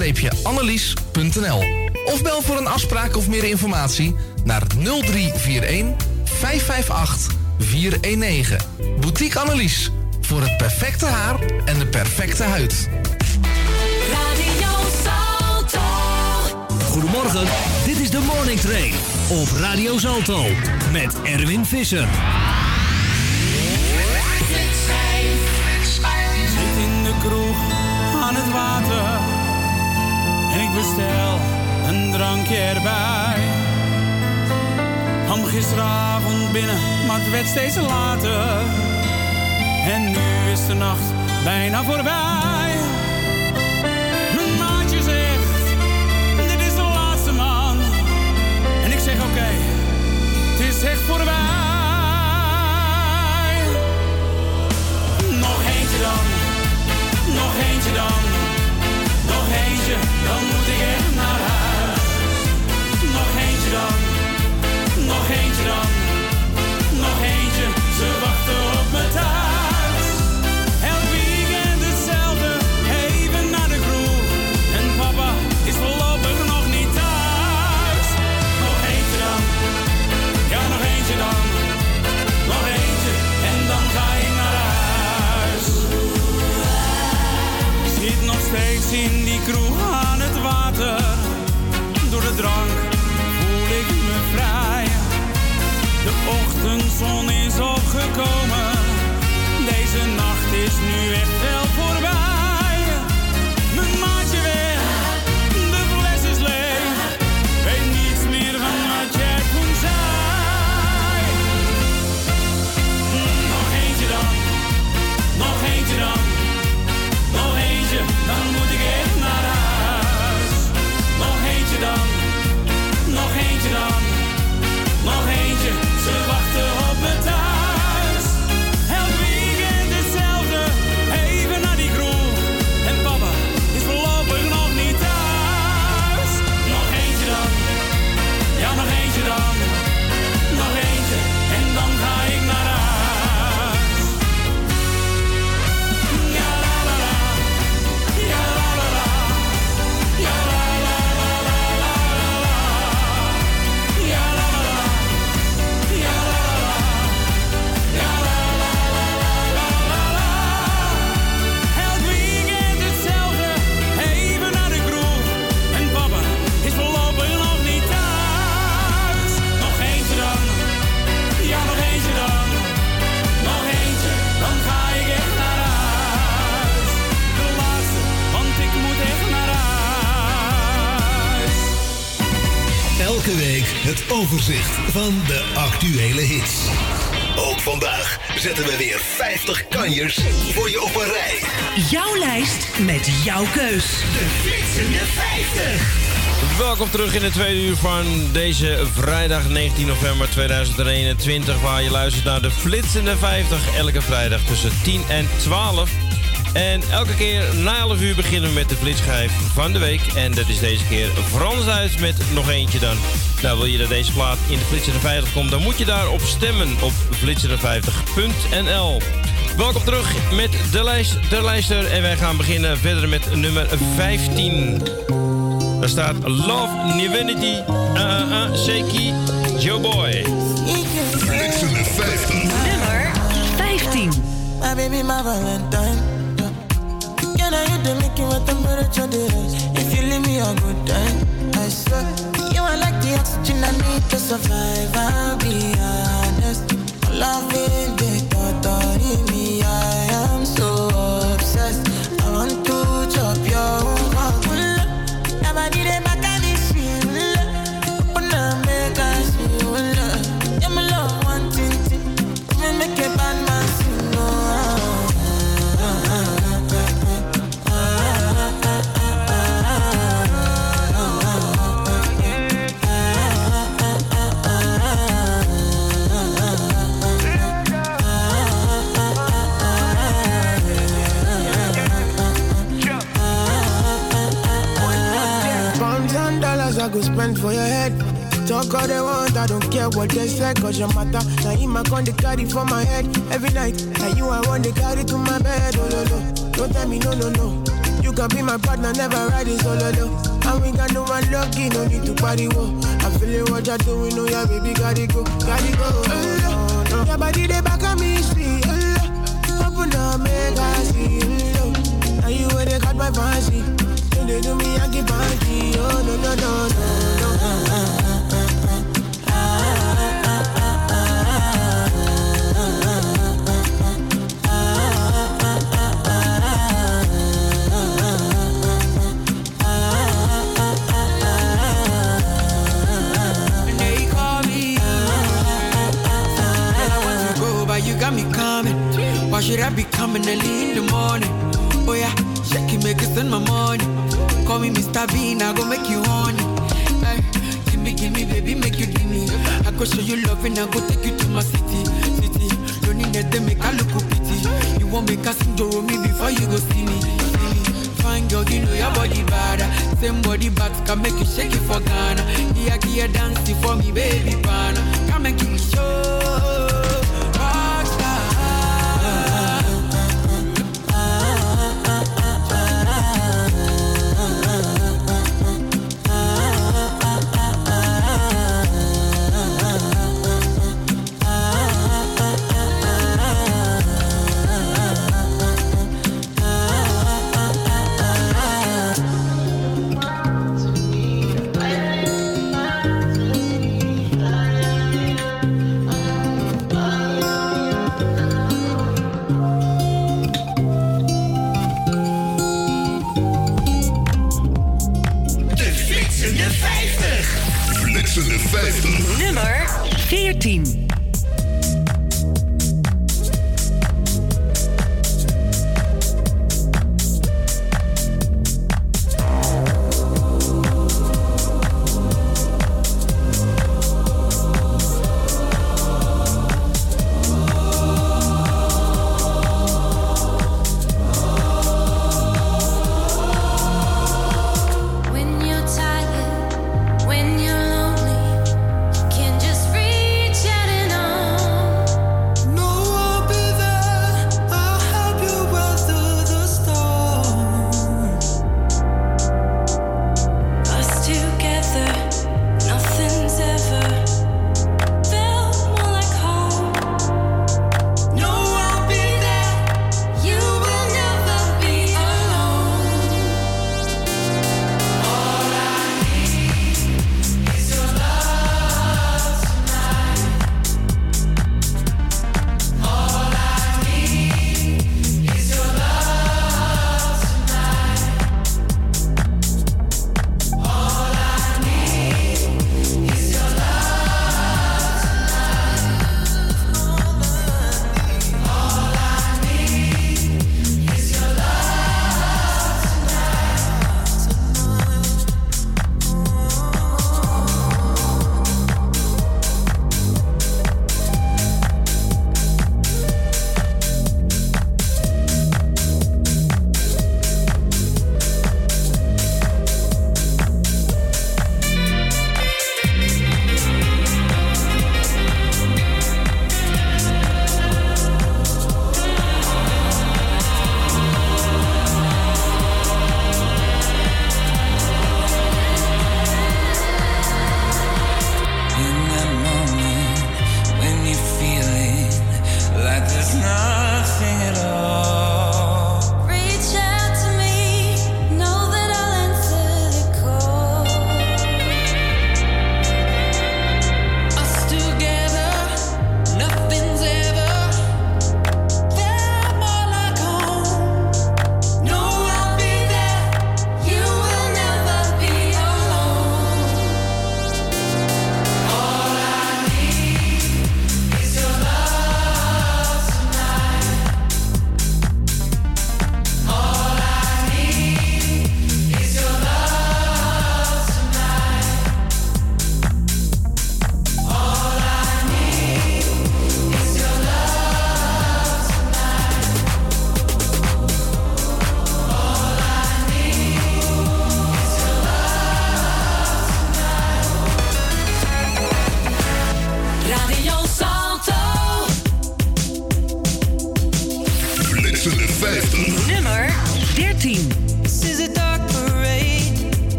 boutique-annelies.nl of bel voor een afspraak of meer informatie naar 0341 558 419. Boutique Annelies. Voor het perfecte haar en de perfecte huid. Radio Salto. Goedemorgen, dit is de Morning Train op Radio Salto met Erwin Visser. Zit in de kroeg aan het water bestel een drankje erbij. Kwam gisteravond binnen, maar het werd steeds later. En nu is de nacht bijna voorbij. Mijn maatje zegt, dit is de laatste man. En ik zeg oké, het is echt voorbij. Van deze vrijdag 19 november 2021, waar je luistert naar de Flitsende 50. Elke vrijdag tussen 10 en 12. En elke keer na 11 uur beginnen we met de flitsschijf van de week. En dat is deze keer Frans Duits met nog eentje dan. Nou, wil je dat deze plaat in de Flitsende 50 komt, dan moet je daarop stemmen op flitsende50.nl. Welkom terug met de lijst, de lijster. En wij gaan beginnen verder met nummer 15. Daar staat Love Divinity, uh, uh, Shaky, Joe Boy. Flitsende 50. Nummer 15. My baby, my Valentine. Can I hit the making with temperature days? If you leave me a good time, I swear. You are like the oxygen I need to survive. I'll be honest. The thought me. For your head. Talk all they want, I don't care what they say, cause your matter. Now in my con they carry for my head every night. Now you I want to carry to my bed, oh no no. Don't tell me no no no. You can be my partner, never ride it oh, solo no. And we got no one lucky, no need to party whoa. I feel it what you're doing, oh yeah, baby, gotta go, gotta go. Oh, no. Your body they back on me, see, oh, Open up, make I see, oh, Now you where they cut my fancy. When they do me, I get panty. Oh, no, no, no, no, no. Should I be coming early in the morning? Oh yeah, shake it, make it send my money. Call me Mr. Bean, I go make you honey. Give me, give me, baby, make you give me. I go show you love and I go take you to my city, city. Loneliness they make I look pity. You won't make us enjoy me before you go see me. See me. Fine girl, you know your body bad. Same body back can make you shake it for Ghana. Here, here, dancing for me, baby, pana. Come and give me show.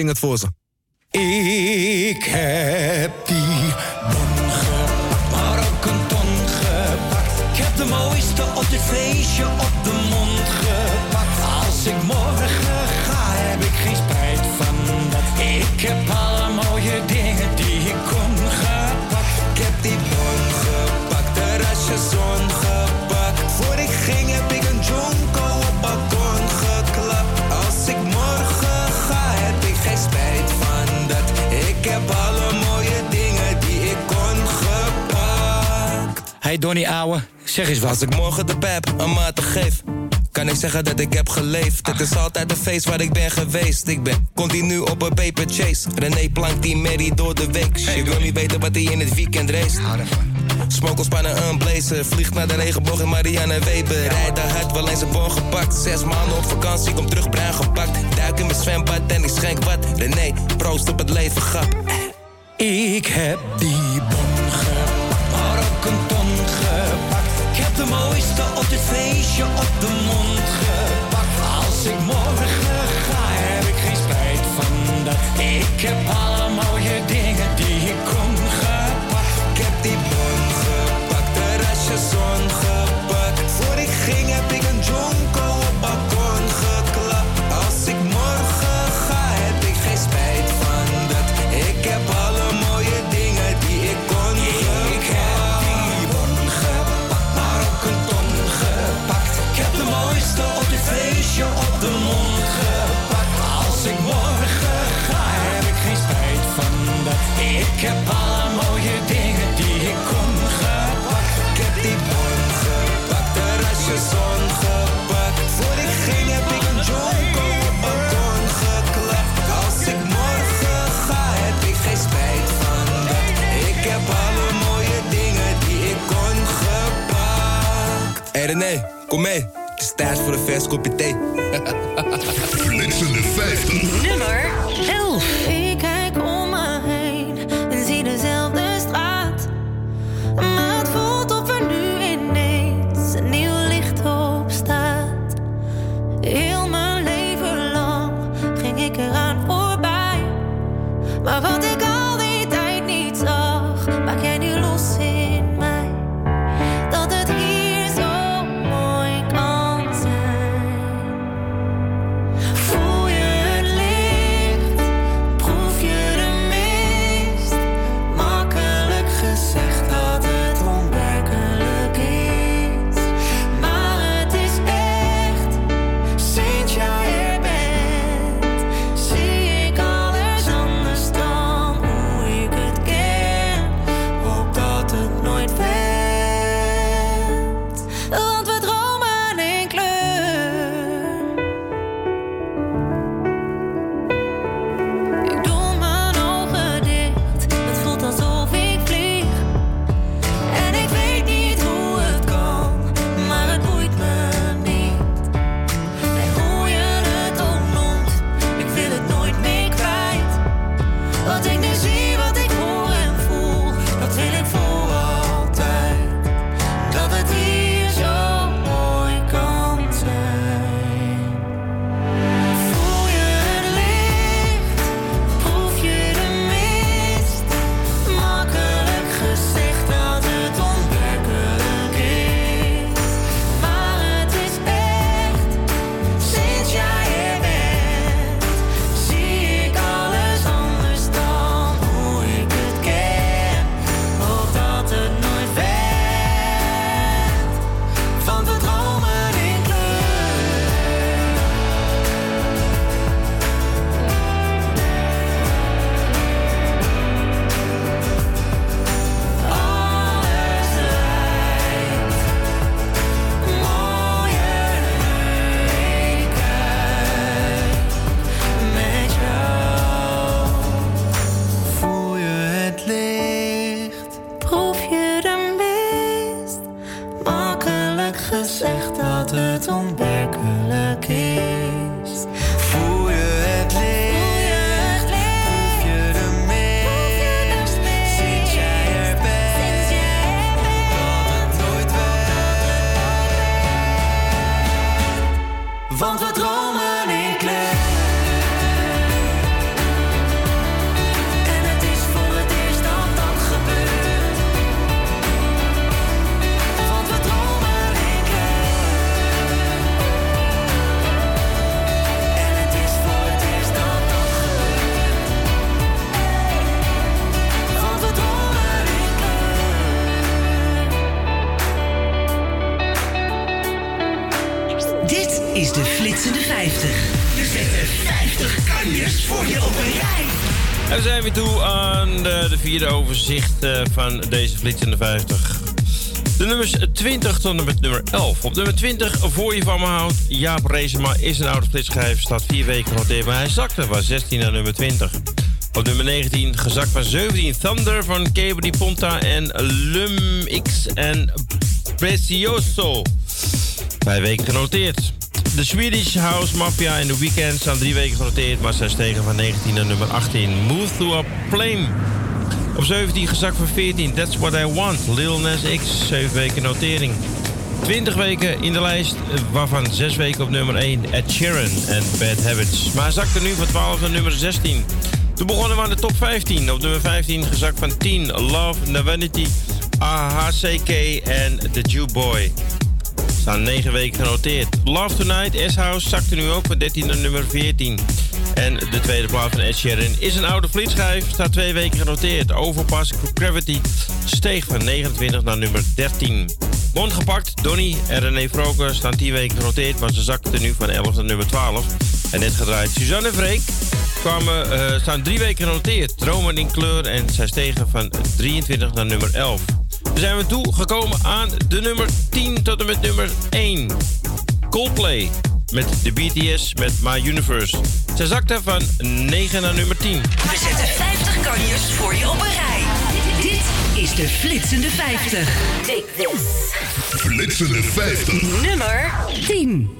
zing het voor ze. is Als ik morgen de pep een maat geef, kan ik zeggen dat ik heb geleefd. Het is altijd de feest waar ik ben geweest. Ik ben continu op een paper chase. René plank die Mary door de week. Je wil niet weten wat hij in het weekend race. Smokkel spannen een blazer. Vliegt naar de regenboog in Marianne Weber. Rijd hard, wel eens een boog gepakt. Zes maanden op vakantie, kom terug bruin gepakt. Duik in mijn zwembad en ik schenk wat. René, proost op het leven, grap. Ik heb die mooiste op dit feestje op de mond gepakt. Als ik morgen ga, heb ik geen spijt van dat. Ik heb alle mooie dingen. René, kom mee. Het is tijd voor een vers kopje thee. flitsende 50. De nummers 20 tot en met nummer 11. Op nummer 20 voor je van me houdt. Jaap Reesema is een oude flitsschijf. Staat vier weken genoteerd, maar hij zakte van 16 naar nummer 20. Op nummer 19 gezakt van 17 Thunder van Cabo Di Ponta en Lum X en Precioso. Vijf weken genoteerd. De Swedish House Mafia en The Weeknd staan drie weken genoteerd, maar zij stegen van 19 naar nummer 18. Move to a Flame. Op 17 gezakt van 14. That's what I want. Lil Nas X, 7 weken notering. 20 weken in de lijst, waarvan 6 weken op nummer 1. Ed Sheeran en Bad Habits. Maar zakte nu van 12 naar nummer 16. Toen begonnen we aan de top 15. Op nummer 15 gezakt van 10. Love, Navanity, AHCK en The Jew Boy. Staan 9 weken genoteerd. Love Tonight, S-House, zakte nu ook van 13 naar nummer 14. En de tweede plaats van Ed Sheeran is een oude vlietschijf. Staat twee weken genoteerd. Overpass Gravity steeg van 29 naar nummer 13. Mond gepakt, Donny en René Vroker staan 10 weken genoteerd, maar ze zakten nu van 11 naar nummer 12. En net gedraaid Suzanne en Freek kwamen, eh, staan drie weken genoteerd. Dromen in kleur en zij stegen van 23 naar nummer 11. Dan zijn we toe gekomen aan de nummer 10 tot en met nummer 1. Coldplay met de BTS met My Universe. Zij zakte van 9 naar nummer 10. We zetten 50 kanjers voor je op een rij. Dit is de flitsende 50. Take this. Flitsende 50. Nummer 10.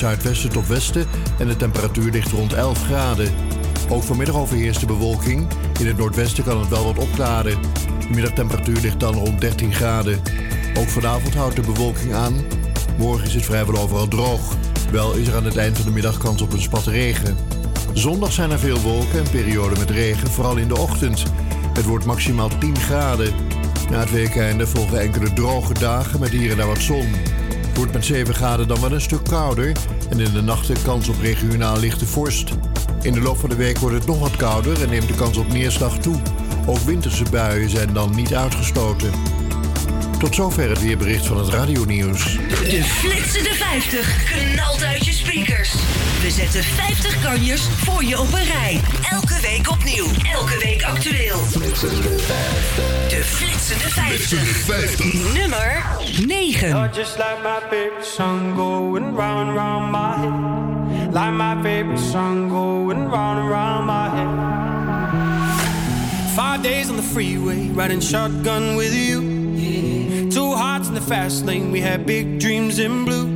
Zuidwesten tot westen en de temperatuur ligt rond 11 graden. Ook vanmiddag overheerst de bewolking. In het noordwesten kan het wel wat opklaren. De middagtemperatuur ligt dan rond 13 graden. Ook vanavond houdt de bewolking aan. Morgen is het vrijwel overal droog. Wel is er aan het eind van de middag kans op een spat regen. Zondag zijn er veel wolken en perioden met regen, vooral in de ochtend. Het wordt maximaal 10 graden. Na het weekende volgen enkele droge dagen met hier en daar wat zon. Het wordt met 7 graden dan wel een stuk kouder en in de nachten kans op regionaal lichte vorst. In de loop van de week wordt het nog wat kouder en neemt de kans op neerslag toe. Ook winterse buien zijn dan niet uitgestoten. Tot zover het weerbericht van het radionieuws. De flitsende 50 knalt uit je speakers. We zetten 50 kanjers voor je op een rij. Elke week opnieuw. Elke week actueel. De flitsende 50. Nummer 9. You're just Oh, like my favorite song going round round my head. Like my favorite song going round round my head. Five days on the freeway, riding shotgun with you. Two hearts in the fast lane, we had big dreams in blue.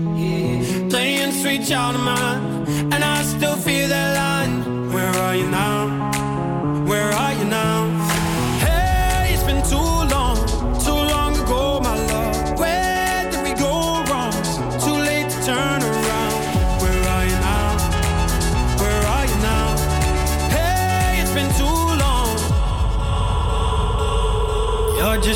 Playing sweet child of mine, and I still feel that line. Where are you now?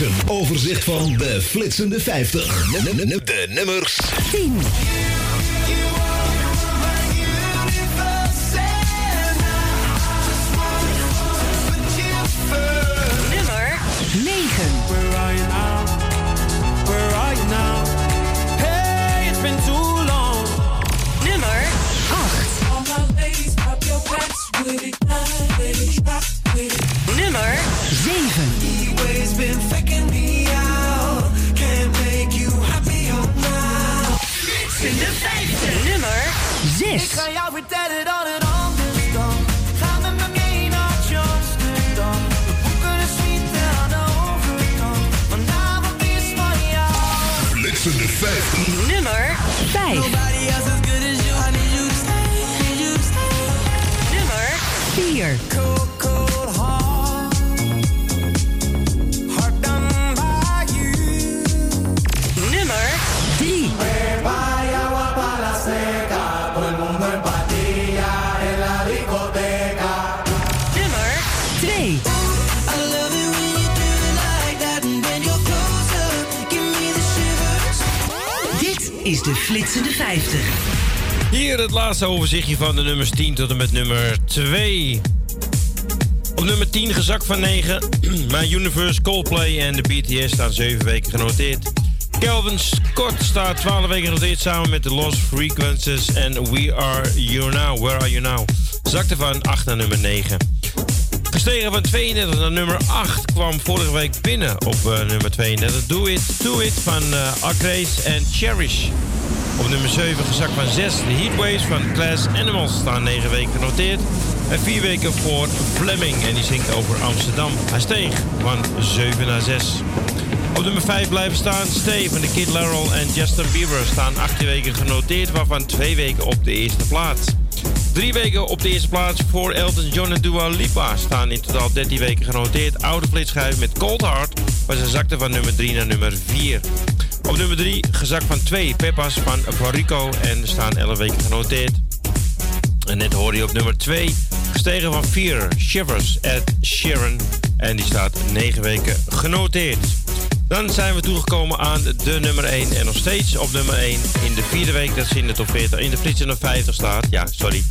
een overzicht van de flitsende 50. De nummers 10. Nummer 9. where i now hey it's been too long Nummer 8. 5. Hier het laatste overzichtje van de nummers 10 tot en met nummer 2. Op nummer 10 gezakt van 9. My Universe, Coldplay en de BTS staan 7 weken genoteerd. Kelvin Scott staat 12 weken genoteerd samen met de Lost Frequencies en We Are You Now. Where Are You Now? Zakte van 8 naar nummer 9. Gestegen van 32 naar nummer 8 kwam vorige week binnen op eh, nummer 32. Do It, Do It van uh, en Cherish. Op nummer 7 gezakt van 6. The Heatwaves van Class Animals staan 9 weken genoteerd. En 4 weken voor Fleming en die zingt over Amsterdam. Hij steeg van 7 naar 6. Op nummer 5 blijven staan Steve van de Kid Larol en Justin Bieber staan 18 weken genoteerd, waarvan 2 weken op de eerste plaats. Drie weken op de eerste plaats voor Elton John en Dua Lipa staan in totaal 13 weken genoteerd. Oude flitschijf met Cold Heart, waar ze zakte van nummer 3 naar nummer 4. Op nummer 3 gezakt van 2 Peppas van Rico en staan 11 weken genoteerd. En net hoorde je op nummer 2 gestegen van 4 Shivers at Sharon en die staat 9 weken genoteerd. Dan zijn we toegekomen aan de nummer 1. En nog steeds op nummer 1 in de vierde week dat ze in de top 40, in de Flitser nummer 50 staat. Ja, sorry.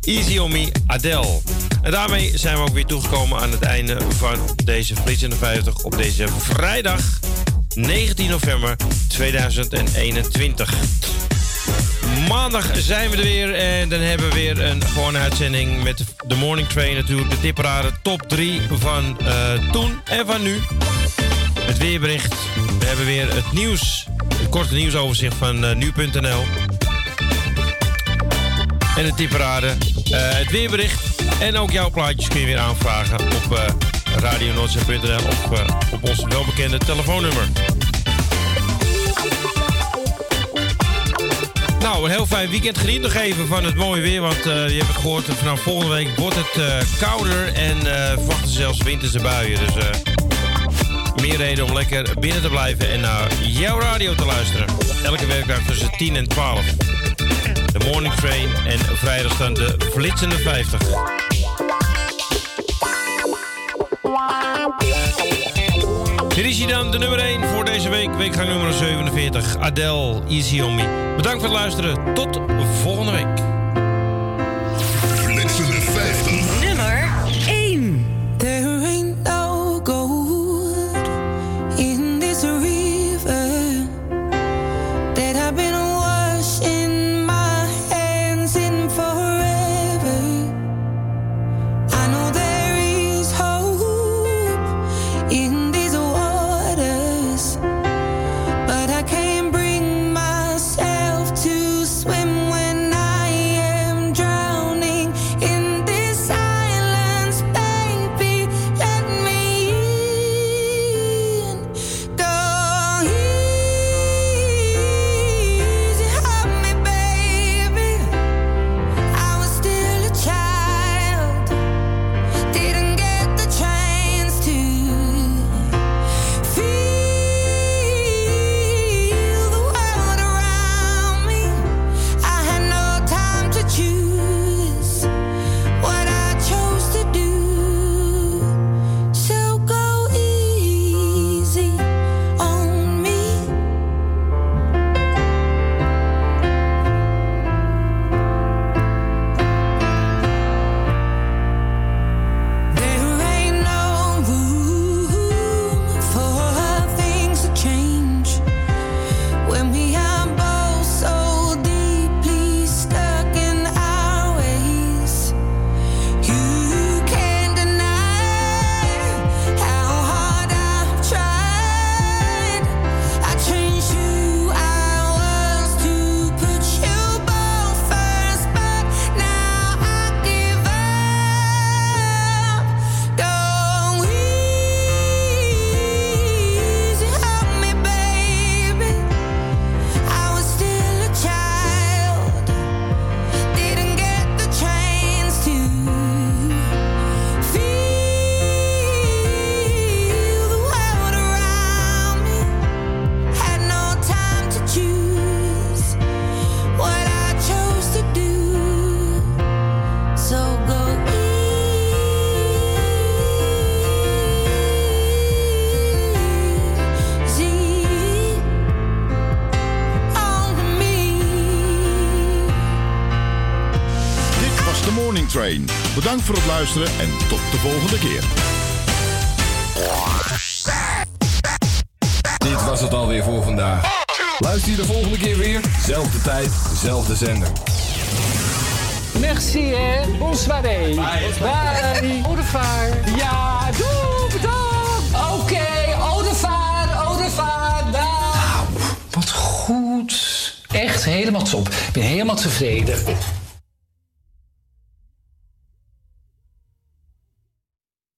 Easy on Me, Adele. En daarmee zijn we ook weer toegekomen aan het einde van deze Flitser 50 op deze vrijdag 19 november 2021. Maandag zijn we er weer en dan hebben we weer een gewone uitzending met de Morning Train natuurlijk. De tipparade top 3 van uh, toen en van nu het weerbericht. We hebben weer het nieuws, het korte nieuwsoverzicht van uh, nu.nl. En de tipperade, uh, het weerbericht. En ook jouw plaatjes kun je weer aanvragen op uh, radionoordzee.nl of uh, op ons welbekende telefoonnummer. Nou, een heel fijn weekend. Geniet nog even van het mooie weer. Want je hebt het gehoord, vanaf volgende week wordt het kouder. En verwachten zelfs winterse buien. Dus meer reden om lekker binnen te blijven en naar jouw radio te luisteren. Elke werkdag tussen 10 en 12. De Morning Train en vrijdag staan de flitsende 50. Dit is hier dan de nummer 1 voor deze week. Weekgang nummer 47. Adele, Easy On Me. Bedankt voor het luisteren. Tot volgende week.